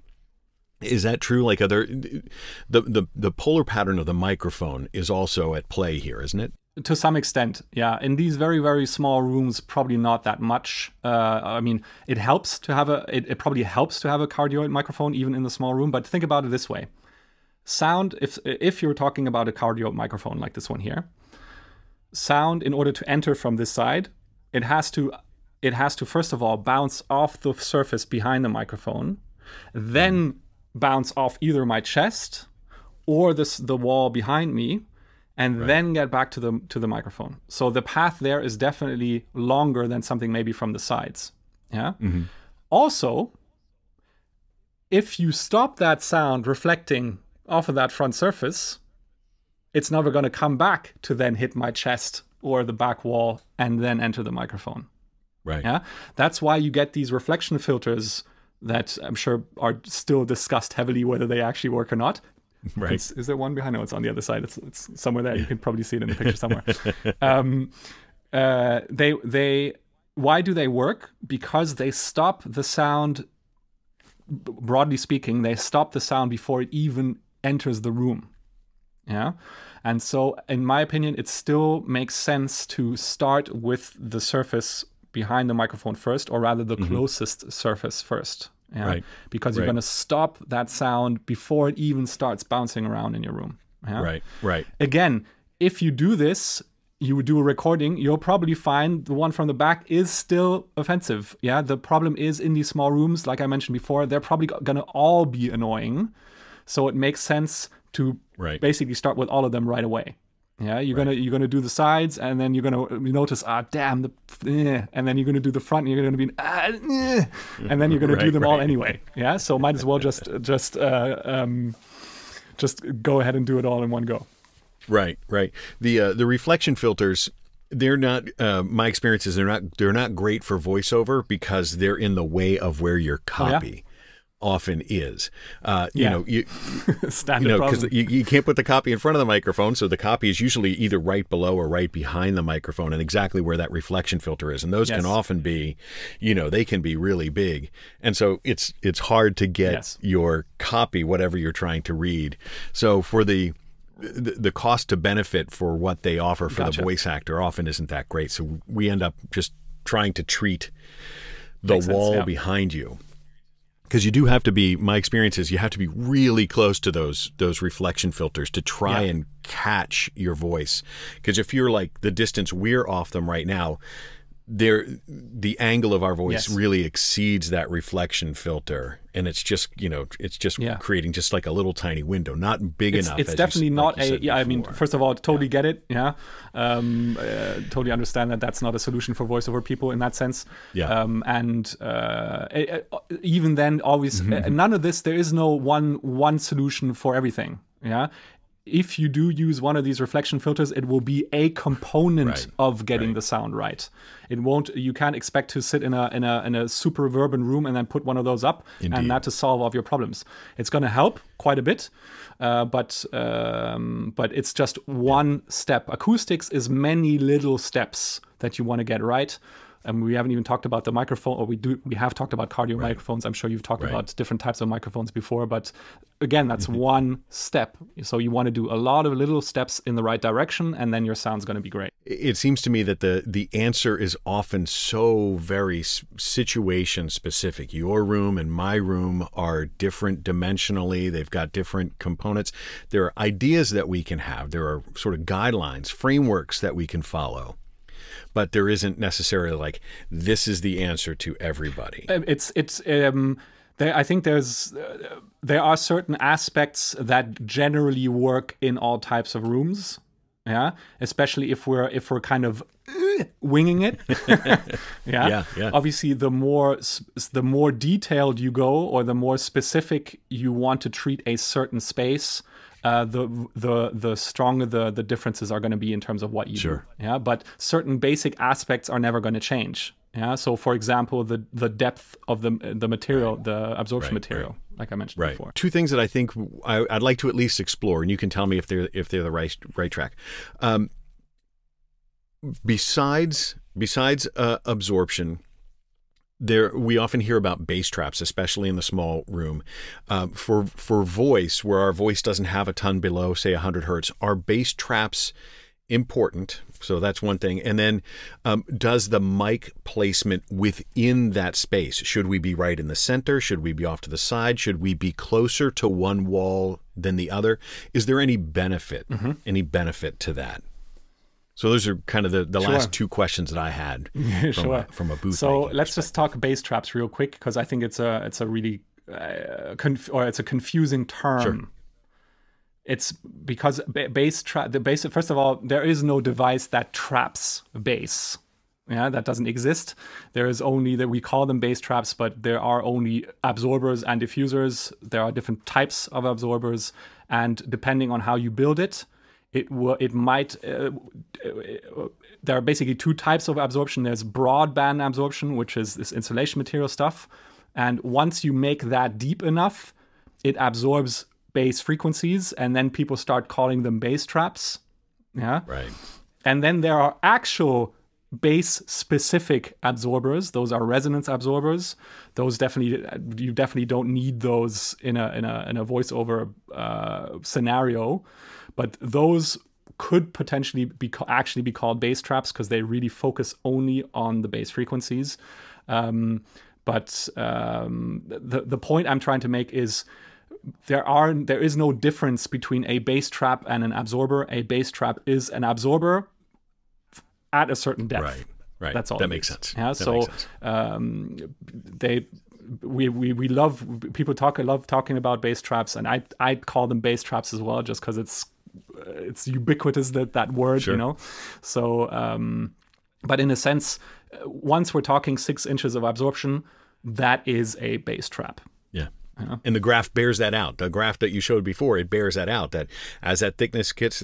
Is that true? Like other, the the the polar pattern of the microphone is also at play here, isn't it? to some extent yeah in these very very small rooms probably not that much uh, i mean it helps to have a it, it, probably helps to have a cardioid microphone even in the small room but think about it this way sound if if you're talking about a cardioid microphone like this one here sound in order to enter from this side it has to it has to first of all bounce off the surface behind the microphone then bounce off either my chest or this the wall behind me and right. then get back to the to the microphone. So the path there is definitely longer than something maybe from the sides. Yeah. Mm-hmm. Also, if you stop that sound reflecting off of that front surface, it's never going to come back to then hit my chest or the back wall and then enter the microphone. Right. Yeah. That's why you get these reflection filters that I'm sure are still discussed heavily whether they actually work or not. Right. It's, is there one behind? No, it's on the other side. It's, it's somewhere there. You can probably see it in the picture somewhere. um, uh, they they why do they work? Because they stop the sound. Broadly speaking, they stop the sound before it even enters the room. Yeah. And so, in my opinion, it still makes sense to start with the surface behind the microphone first, or rather the closest surface first. Yeah? Mm-hmm. Right. Because you're Right. going to stop that sound before it even starts bouncing around in your room. Yeah? Right. Right. Again, if you do this, you do a recording, you'll probably find the one from the back is still offensive. Yeah, the problem is in these small rooms, like I mentioned before, they're probably gonna all be annoying. So it makes sense to Right. basically start with all of them right away. Yeah, you're gonna you're gonna do the sides, and then you're gonna notice, ah, damn, the, eh, and then you're gonna do the front, and you're gonna be, ah, eh, and then you're gonna do Right, them all right. anyway. Yeah, so might as well just just uh, um, just go ahead and do it all in one go. Right, right. The uh, the reflection filters, they're not. Uh, my experience is they're not. They're not great for voiceover because they're in the way of where your Oh, copy often is. Uh, you Yeah. know, you Standard you know because you, you can't put the copy in front of the microphone, so the copy is usually either right below or right behind the microphone, and exactly where that reflection filter is. And those Yes. can often be, you know, they can be really big, and so it's it's hard to get Yes. your copy, whatever you're trying to read. So for the the, cost to benefit for what they offer for Gotcha. the voice actor often isn't that great. So we end up just trying to treat the Makes sense, wall yeah. behind you. Because you do have to be, my experience is you have to be really close to those those reflection filters to try Yeah. and catch your voice. Because if you're like the distance we're off them right now, there the angle of our voice Yes. really exceeds that reflection filter, and it's just you know it's just Yeah. creating just like a little tiny window, not big it's, enough. it's you definitely s- not like a yeah i mean first of all totally get it yeah um, uh, totally understand that that's not a solution for voiceover people in that sense Yeah. um, and uh, even then always Mm-hmm. uh, none of this there is no one one solution for everything yeah if you do use one of these reflection filters it will be a component Right. of getting the sound right it won't you can't expect to sit in a in a in a super urban room and then put one of those up Indeed. and that to solve all of your problems it's going to help quite a bit uh, but um, but it's just one step acoustics is many little steps that you want to get right and we haven't even talked about the microphone or we do we have talked about cardioid microphones i'm sure you've talked Right. about different types of microphones before but again that's Mm-hmm. one step so you want to do a lot of little steps in the right direction and then your sound's going to be great it seems to me that the the answer is often so very situation specific. Your room and my room are different dimensionally. They've got different components. There are ideas that we can have. There are sort of guidelines, frameworks that we can follow. But there isn't necessarily like this is the answer to everybody. Um, it's it's um there, I think there's uh, there are certain aspects that generally work in all types of rooms. Yeah, especially if we're if we're kind of uh, winging it. yeah? Yeah, yeah. Obviously, the more the more detailed you go, or the more specific you want to treat a certain space, uh, the the the stronger the the differences are going to be in terms of what you Sure. do. Yeah, but certain basic aspects are never going to change. Yeah. So, for example, the the depth of the the material, the absorption Right, material, like I mentioned Right. before. Two things that I think I, I'd like to at least explore, and you can tell me if they're if they're the right right track. Um, besides besides uh, absorption, there we often hear about bass traps, especially in the small room. Um, for for voice, where our voice doesn't have a ton below, say 100 hertz, are bass traps important? So that's one thing. And then, um, does the mic placement within that space? Should we be right in the center? Should we be off to the side? Should we be closer to one wall than the other? Is there any benefit? Mm-hmm. Any benefit to that? So those are kind of the, the Sure. last two questions that I had from, sure. a, from a booth. So let's just talk bass traps real quick because I think it's a it's a really uh, or it's a confusing term. It's because ba- bass trap the bass. First of all, there is no device that traps bass. Yeah, that doesn't exist. There is only that we call them bass traps, but there are only absorbers and diffusers. There are different types of absorbers, and depending on how you build it, it will it might uh, there are basically two types of absorption. There's broadband absorption, which is this insulation material stuff, and once you make that deep enough, it absorbs bass frequencies, and then people start calling them bass traps. Yeah, Right. and then there are actual bass specific absorbers. Those are resonance absorbers. Those definitely you definitely don't need those in a in a in a voiceover uh, scenario. But those could potentially be actually be called bass traps because they really focus only on the bass frequencies. Um, but um, the the point I'm trying to make is there are there is no difference between a bass trap and an absorber. A bass trap is an absorber at a certain depth. Right. Right. That's all. That makes sense. Yeah. That so sense. Um, they we, we we love people talk I love talking about bass traps, and I I call them bass traps as well, just because it's it's ubiquitous that that word, Sure. you know. So, um, but in a sense, uh, once we're talking six inches of absorption, that is a bass trap. Yeah. And the graph bears that out. The graph that you showed before, it bears that out. That as that thickness gets,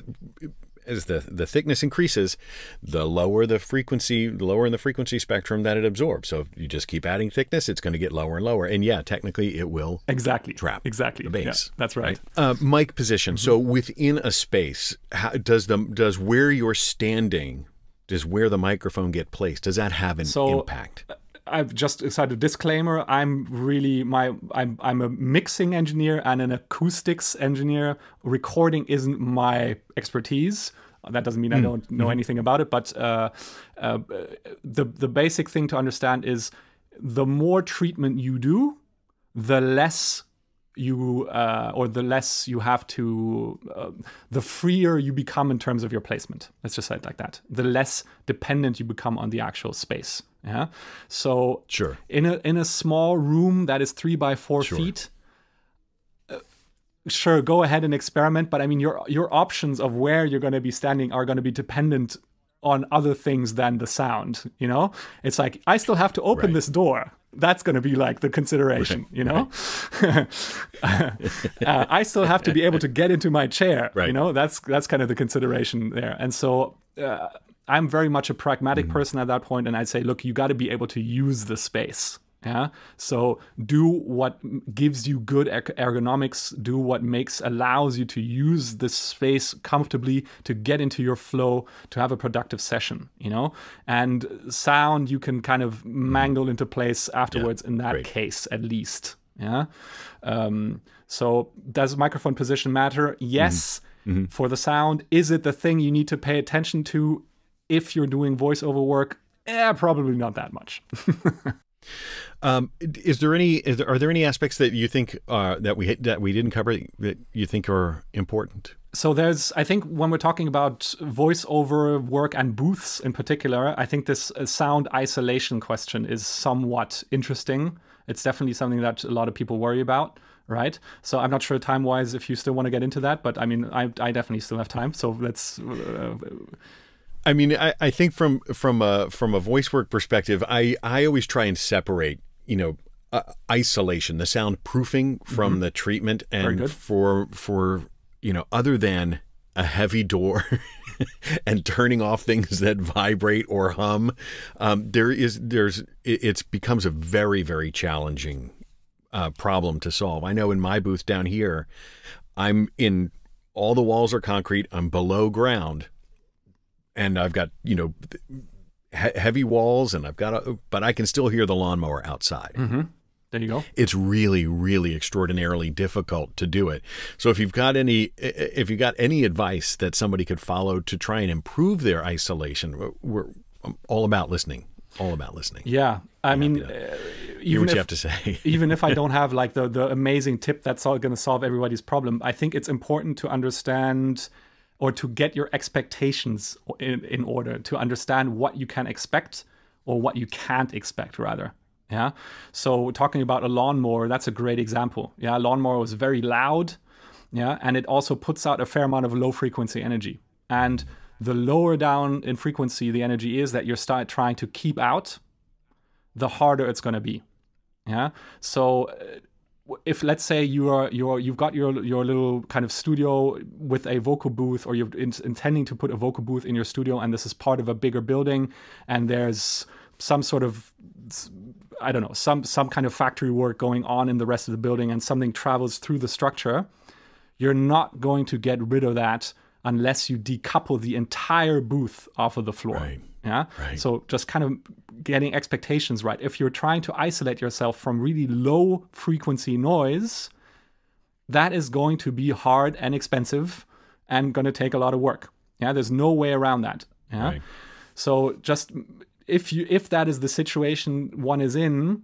as the the thickness increases, the lower the frequency, the lower in the frequency spectrum that it absorbs. So if you just keep adding thickness, it's going to get lower and lower. And yeah, technically, it will Exactly. trap Exactly. the Yeah, bass. that's right. Uh, mic position. So Mm-hmm. within a space, how, does the does where you're standing, does where the microphone get placed? Does that have an So- impact? I've just decided a disclaimer. I'm really my I'm I'm a mixing engineer and an acoustics engineer. Recording isn't my expertise. That doesn't mean I don't know anything about it, but uh, uh, the the basic thing to understand is the more treatment you do, the less you uh, or the less you have to uh, the freer you become in terms of your placement. Let's just say it like that. The less dependent you become on the actual space yeah? So Sure. in a in a small room that is three by four feet uh, sure go ahead and experiment but i mean your your options of where you're going to be standing are going to be dependent on other things than the sound you know? It's like i still have to open Right. this door. That's going to be like the consideration you know? Uh, i still have to be able to get into my chair you know? That's that's kind of the consideration there. And so uh, i'm very much a pragmatic person at that point and i'd say look you got to be able to use the space yeah? So do what gives you good ergonomics do what makes allows you to use the space comfortably to get into your flow to have a productive session you know? And sound you can kind of mangle into place afterwards in that great. case at least yeah? Um, so does microphone position matter? Yes. For the sound is it the thing you need to pay attention to if you're doing voiceover work? Eh, probably not that much Um, is there any? Is there, are there any aspects that you think uh, that we that we didn't cover that you think are important? So there's, I think, when we're talking about voiceover work and booths in particular, I think this uh, sound isolation question is somewhat interesting. It's definitely something that a lot of people worry about, right? So I'm not sure time wise if you still want to get into that, but I mean, I, I definitely still have time. So let's. Uh, I mean, I, I think from from a from a voice work perspective, I I always try and separate, you know, uh, isolation, the sound proofing from the treatment, and for for you know, other than a heavy door and turning off things that vibrate or hum, um, there is there's it it's becomes a very very challenging uh, problem to solve. I know in my booth down here, I'm in all the walls are concrete. I'm below ground, and I've got you know he- heavy walls, and I've got a, but I can still hear the lawnmower outside. there you go. It's really, really extraordinarily difficult to do it. So if you've got any, if you got any advice that somebody could follow to try and improve their isolation, we're, we're all about listening. All about listening. Yeah. I mean, to uh, even what if, you have to say. even if I don't have like the the amazing tip that's all going to solve everybody's problem, I think it's important to understand or to get your expectations in, in order to understand what you can expect or what you can't expect rather. Yeah. So talking about a lawnmower, that's a great example. Yeah, lawnmower was very loud. Yeah, and it also puts out a fair amount of low frequency energy. And the lower down in frequency the energy is that you're start trying to keep out, the harder it's going to be. Yeah. So uh, if let's say you are you're you've got your your little kind of studio with a vocal booth, or you're in, intending to put a vocal booth in your studio, and this is part of a bigger building, and there's some sort of I don't know some some kind of factory work going on in the rest of the building, and something travels through the structure, you're not going to get rid of that unless you decouple the entire booth off of the floor. Right. Yeah. Right. So just kind of getting expectations right. If you're trying to isolate yourself from really low frequency noise, that is going to be hard and expensive and going to take a lot of work. Yeah, there's no way around that. Yeah. Right. So just if you if that is the situation one is in,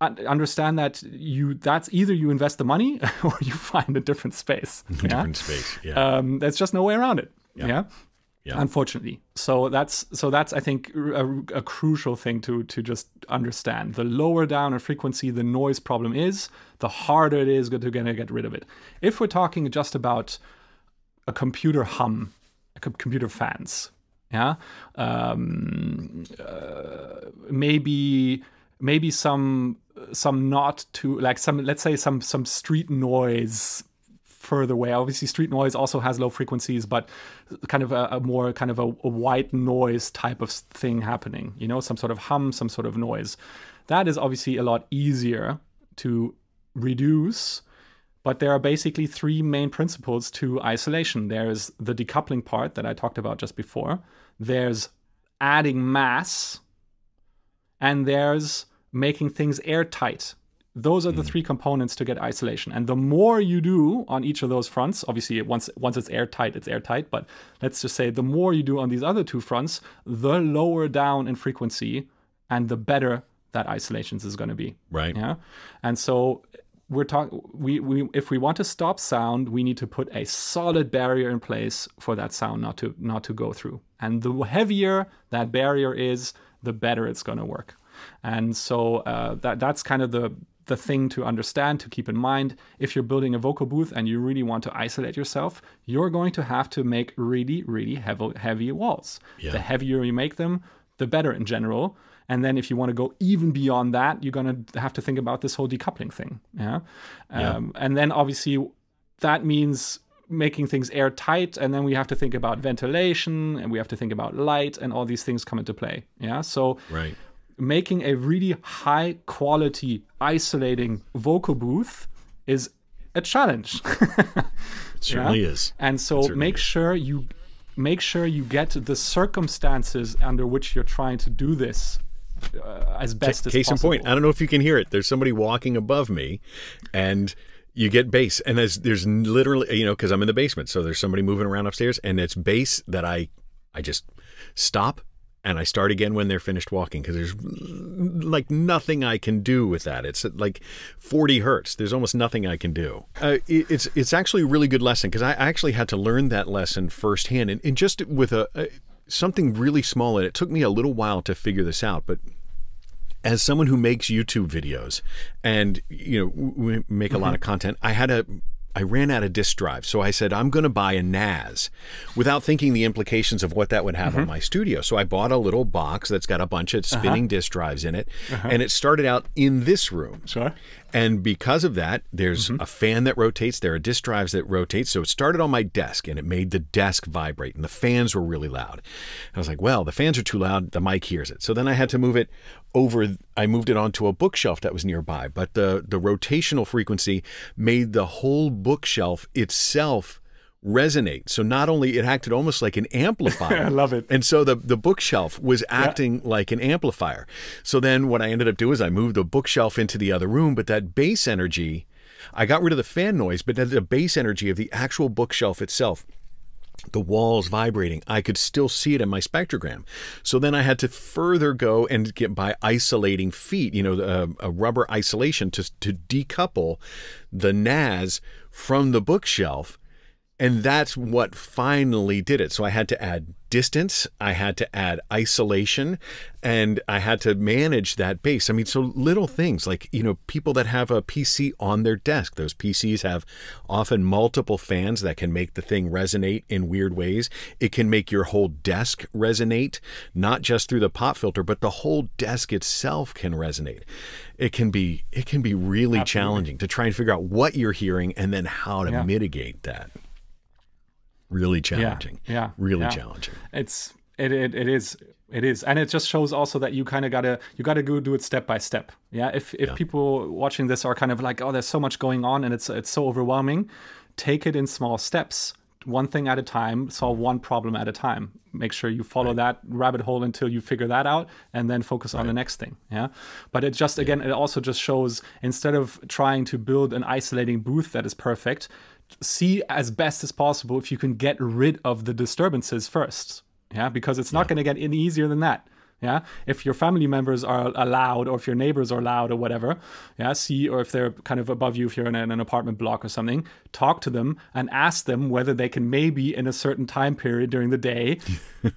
understand that you that's either you invest the money or you find a different space. yeah? Different space. Yeah. Um, there's just no way around it. Yeah. Yeah. Unfortunately, so that's so that's I think a, a crucial thing to to just understand. The lower down in frequency the noise problem is, the harder it is to gonna get rid of it. If we're talking just about a computer hum, a com- computer fans, yeah, um, uh, maybe maybe some some not too like some let's say some some street noise further away. Obviously, street noise also has low frequencies, but kind of a, a more kind of a, a, white noise type of thing happening. You know, some sort of hum, some sort of noise. That is obviously a lot easier to reduce. But there are basically three main principles to isolation. There's the decoupling part that I talked about just before. There's adding mass, and there's making things airtight those are the mm. three components to get isolation. And the more you do on each of those fronts obviously once once it's airtight it's airtight but let's just say the more you do on these other two fronts the lower down in frequency and the better that isolations is going to be. Right. Yeah? And so we're talking we, we if we want to stop sound we need to put a solid barrier in place for that sound not to not to go through. And the heavier that barrier is the better it's going to work. And so uh, that that's kind of the the thing to understand, to keep in mind. If you're building a vocal booth and you really want to isolate yourself, you're going to have to make really, really heavy, heavy walls. Yeah. The heavier you make them, the better in general. And then if you want to go even beyond that, you're going to have to think about this whole decoupling thing. Yeah. yeah. Um, and then obviously that means making things airtight and then we have to think about ventilation and we have to think about light and all these things come into play yeah so right making a really high quality isolating vocal booth is a challenge. it certainly yeah? is. And so make is. sure you make sure you get the circumstances under which you're trying to do this uh, as best C- as case possible. in point, I don't know if you can hear it. There's somebody walking above me, and you get bass, and there's there's literally you know because I'm in the basement, so there's somebody moving around upstairs, and it's bass that I I just stop and I start again when they're finished walking because there's like nothing I can do with that. It's like 40 hertz. There's almost nothing I can do. Uh, it, it's it's actually a really good lesson because I actually had to learn that lesson firsthand and, and just with a, a something really small and it took me a little while to figure this out, but as someone who makes YouTube videos and you know we make a mm-hmm. lot of content, I had a I ran out of disk drive. So I said, I'm going to buy a NAS without thinking the implications of what that would have mm-hmm. on my studio. So I bought a little box that's got a bunch of spinning uh-huh. disk drives in it. Uh-huh. And it started out in this room. Sure. And because of that, there's mm-hmm. a fan that rotates. There are disk drives that rotate. So it started on my desk and it made the desk vibrate. And the fans were really loud. I was like, well, the fans are too loud. The mic hears it. So then I had to move it over. I moved it onto a bookshelf that was nearby. But the, the rotational frequency made the whole bookshelf itself resonate. So not only it acted almost like an amplifier. I love it. And so the the bookshelf was acting yeah. like an amplifier. So then what I ended up doing is I moved the bookshelf into the other room, but that bass energy, I got rid of the fan noise, but the bass energy of the actual bookshelf itself the walls vibrating. I could still see it in my spectrogram. So then I had to further go and get by isolating feet, you know, a, a rubber isolation to, to decouple the NAS from the bookshelf and that's what finally did it. So I had to add distance, I had to add isolation, and I had to manage that bass. I mean, so little things like, you know, people that have a PC on their desk, those PCs have often multiple fans that can make the thing resonate in weird ways. It can make your whole desk resonate, not just through the pop filter, but the whole desk itself can resonate. It can be it can be really Absolutely. challenging to try and figure out what you're hearing and then how to yeah. mitigate that really challenging. Yeah, yeah really yeah. challenging. It's it, it it is it is, and it just shows also that you kind of gotta you gotta go do it step by step. Yeah, if if yeah. people watching this are kind of like, oh, there's so much going on and it's it's so overwhelming, take it in small steps one thing at a time, solve one problem at a time. Make sure you follow right. that rabbit hole until you figure that out and then focus right. on the next thing. Yeah. But it just, again, yeah. it also just shows instead of trying to build an isolating booth that is perfect, see as best as possible if you can get rid of the disturbances first. Yeah, because it's not yeah. going to get any easier than that. Yeah, if your family members are allowed, or if your neighbors are loud, or whatever, yeah, see, or if they're kind of above you, if you're in an apartment block or something, talk to them and ask them whether they can maybe in a certain time period during the day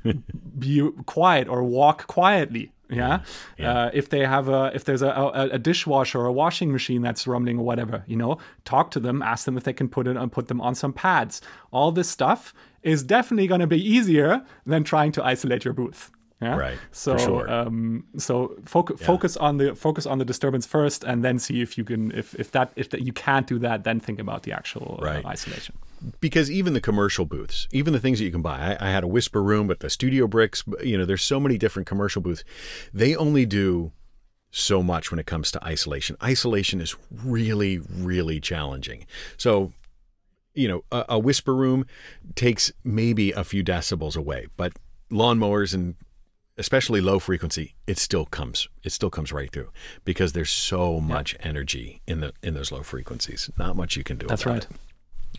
be quiet or walk quietly. Yeah, yeah. Uh, if they have a, if there's a, a, a, dishwasher or a washing machine that's rumbling or whatever, you know, talk to them, ask them if they can put it and put them on some pads. All this stuff is definitely going to be easier than trying to isolate your booth. Yeah? Right. So sure. um, so foc- yeah. focus on the focus on the disturbance first, and then see if you can if if that if that you can't do that, then think about the actual uh, right. uh, isolation. Because even the commercial booths, even the things that you can buy, I, I had a Whisper Room, but the Studio Bricks, you know, there's so many different commercial booths. They only do so much when it comes to isolation. Isolation is really, really challenging. So you know, a, a, whisper room takes maybe a few decibels away, but lawnmowers and especially low frequency, it still comes. It still comes right through because there's so much energy in the in those low frequencies. Not much you can do. That's right. It.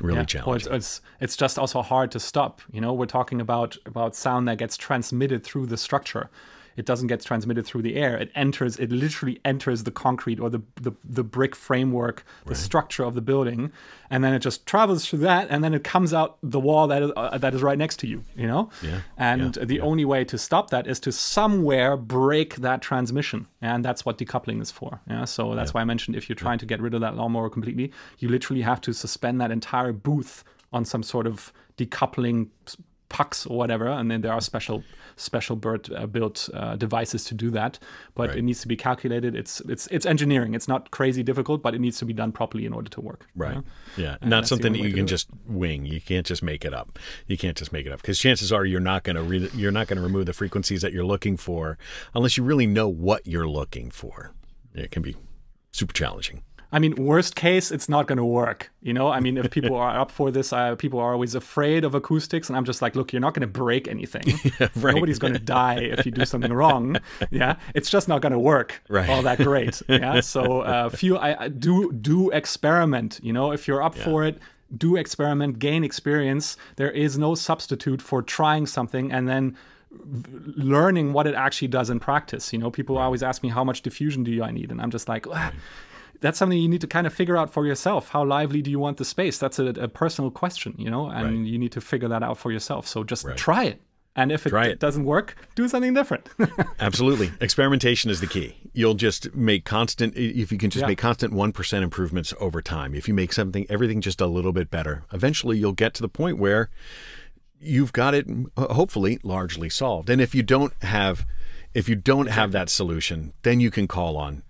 Really yeah. challenging. Well, it's, it's it's just also hard to stop. You know, we're talking about about sound that gets transmitted through the structure it doesn't get transmitted through the air. It enters, it literally enters the concrete or the the, the brick framework, the right. structure of the building, and then it just travels through that, and then it comes out the wall that is, uh, that is right next to you. You know, yeah. And yeah. the yeah. only way to stop that is to somewhere break that transmission, and that's what decoupling is for. Yeah. So that's yeah. why I mentioned if you're trying to get rid of that lawnmower completely, you literally have to suspend that entire booth on some sort of decoupling pucks or whatever, and then there are special special bird uh, built uh, devices to do that. But right. it needs to be calculated. It's it's it's engineering. It's not crazy difficult, but it needs to be done properly in order to work. Right. You know? Yeah. And not something that you can just wing. You can't just make it up. You can't just make it up because chances are you're not going to re- you're not going to remove the frequencies that you're looking for unless you really know what you're looking for. It can be super challenging. I mean, worst case, it's not going to work. You know, I mean, if people are up for this, uh, people are always afraid of acoustics, and I'm just like, look, you're not going to break anything. Yeah, right. Nobody's going to die if you do something wrong. Yeah, it's just not going to work right. all that great. Yeah, so uh, few, I, I, do do experiment. You know, if you're up yeah. for it, do experiment, gain experience. There is no substitute for trying something and then learning what it actually does in practice. You know, people always ask me how much diffusion do I need, and I'm just like, ah, that's something you need to kind of figure out for yourself. How lively do you want the space? That's a, a personal question, you know, and right. you need to figure that out for yourself. So just right. try it. And if it, it, doesn't work, do something different. Absolutely. Experimentation is the key. You'll just make constant, if you can just yeah. make constant 1% improvements over time, if you make something, everything just a little bit better, eventually you'll get to the point where you've got it hopefully largely solved. And if you don't have, if you don't have that solution, then you can call on,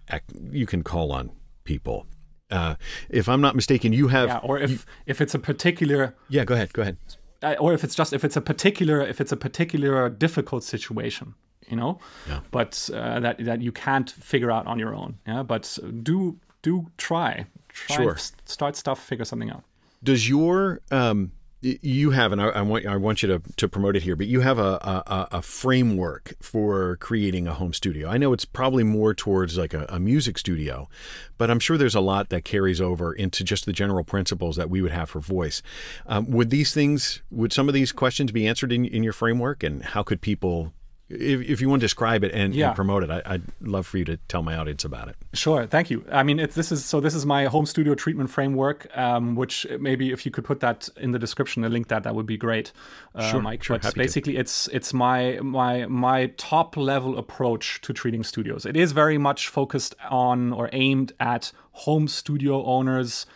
you can call on people. Uh, if I'm not mistaken, you have. Yeah, or if you, if it's a particular. Yeah, go ahead. Go ahead. Uh, or if it's just if it's a particular if it's a particular difficult situation, you know. Yeah. But uh, that that you can't figure out on your own. Yeah. But do do try. Try sure. Start stuff. Figure something out. Does your um you have, and I, I, want I want you to, to promote it here, but you have a, a, a, framework for creating a home studio. I know it's probably more towards like a, a, music studio, but I'm sure there's a lot that carries over into just the general principles that we would have for voice. Um, would these things, would some of these questions be answered in, in your framework, and how could people if, if you want to describe it and, yeah. and promote it, I, would love for you to tell my audience about it. Sure, thank you. I mean, it's, this is so. This is my home studio treatment framework, um, which maybe if you could put that in the description, and link that that would be great, uh, sure, Mike. Sure, but basically, to. it's it's my my my top level approach to treating studios. It is very much focused on or aimed at home studio owners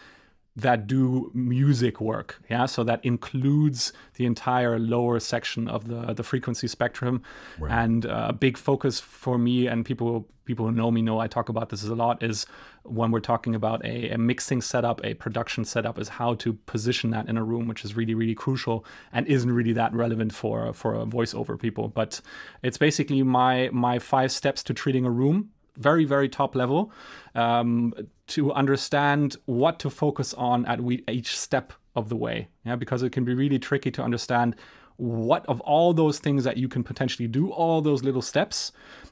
that do music work yeah? So that includes the entire lower section of the the frequency spectrum. Right. and uh, a big focus for me and people people who know me know I talk about this a lot is when we're talking about a, a mixing setup a production setup is how to position that in a room which is really really crucial and isn't really that relevant for for a voiceover people. But it's basically my my five steps to treating a room very very top level um, to understand what to focus on at each step of the way. Yeah, because it can be really tricky to understand what of all those things that you can potentially do, all those little steps,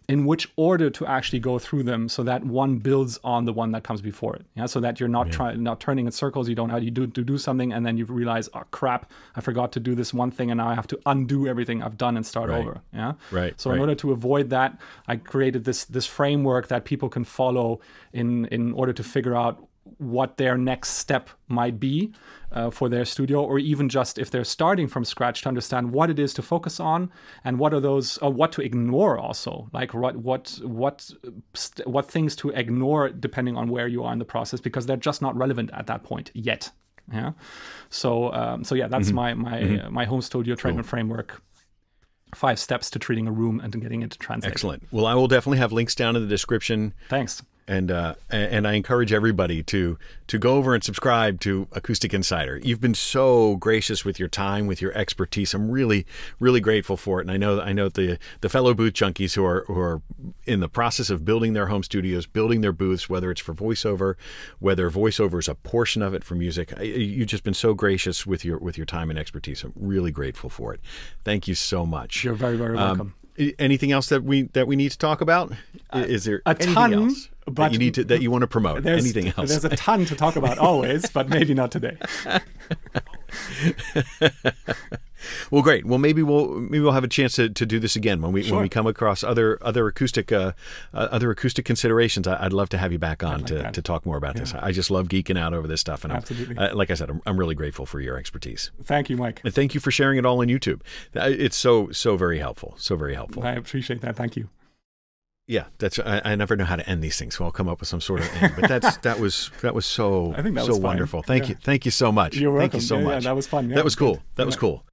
in which order to actually go through them so that one builds on the one that comes before it. Yeah, so that you're not yeah. trying not turning in circles. You don't how you do to do something and then you realize, oh crap, I forgot to do this one thing and now I have to undo everything I've done and start right. over. Yeah. Right. So right. in order to avoid that, I created this this framework that people can follow in in order to figure out what their next step might be uh, for their studio, or even just if they're starting from scratch to understand what it is to focus on and what are those, or what to ignore also, like what what what what things to ignore depending on where you are in the process, because they're just not relevant at that point yet. Yeah. So um, so yeah, that's mm-hmm. my my mm-hmm. my home studio treatment cool. framework five steps to treating a room and getting it to translate. Excellent. Well, I will definitely have links down in the description. Thanks and uh, and I encourage everybody to to go over and subscribe to Acoustic Insider. You've been so gracious with your time, with your expertise. I'm really really grateful for it, and I know I know the the fellow booth junkies who are who are in the process of building their home studios, building their booths, whether it's for voiceover, whether voiceover is a portion of it for music. You've just been so gracious with your with your time and expertise. I'm really grateful for it. Thank you so much. You're very very welcome. Um, anything else that we that we need to talk about? Uh, is there a ton, else but that you need to that you want to promote? Anything else? There's a ton to talk about always, but maybe not today. well, great. Well, maybe we'll maybe we'll have a chance to, to do this again when we sure. when we come across other other acoustic uh, uh, other acoustic considerations. I, would love to have you back on like to, to talk more about yeah. this. I just love geeking out over this stuff, and Absolutely. Uh, like I said, I'm, I'm really grateful for your expertise. Thank you, Mike, and thank you for sharing it all on YouTube. It's so so very helpful. So very helpful. I appreciate that. Thank you. Yeah, that's I, I, never know how to end these things, so I'll come up with some sort of end. But that's that was that was so I think that so wonderful. Thank yeah. you, thank you so much. You're welcome. Thank you so yeah, much. Yeah, that was fun. that was cool. That was cool.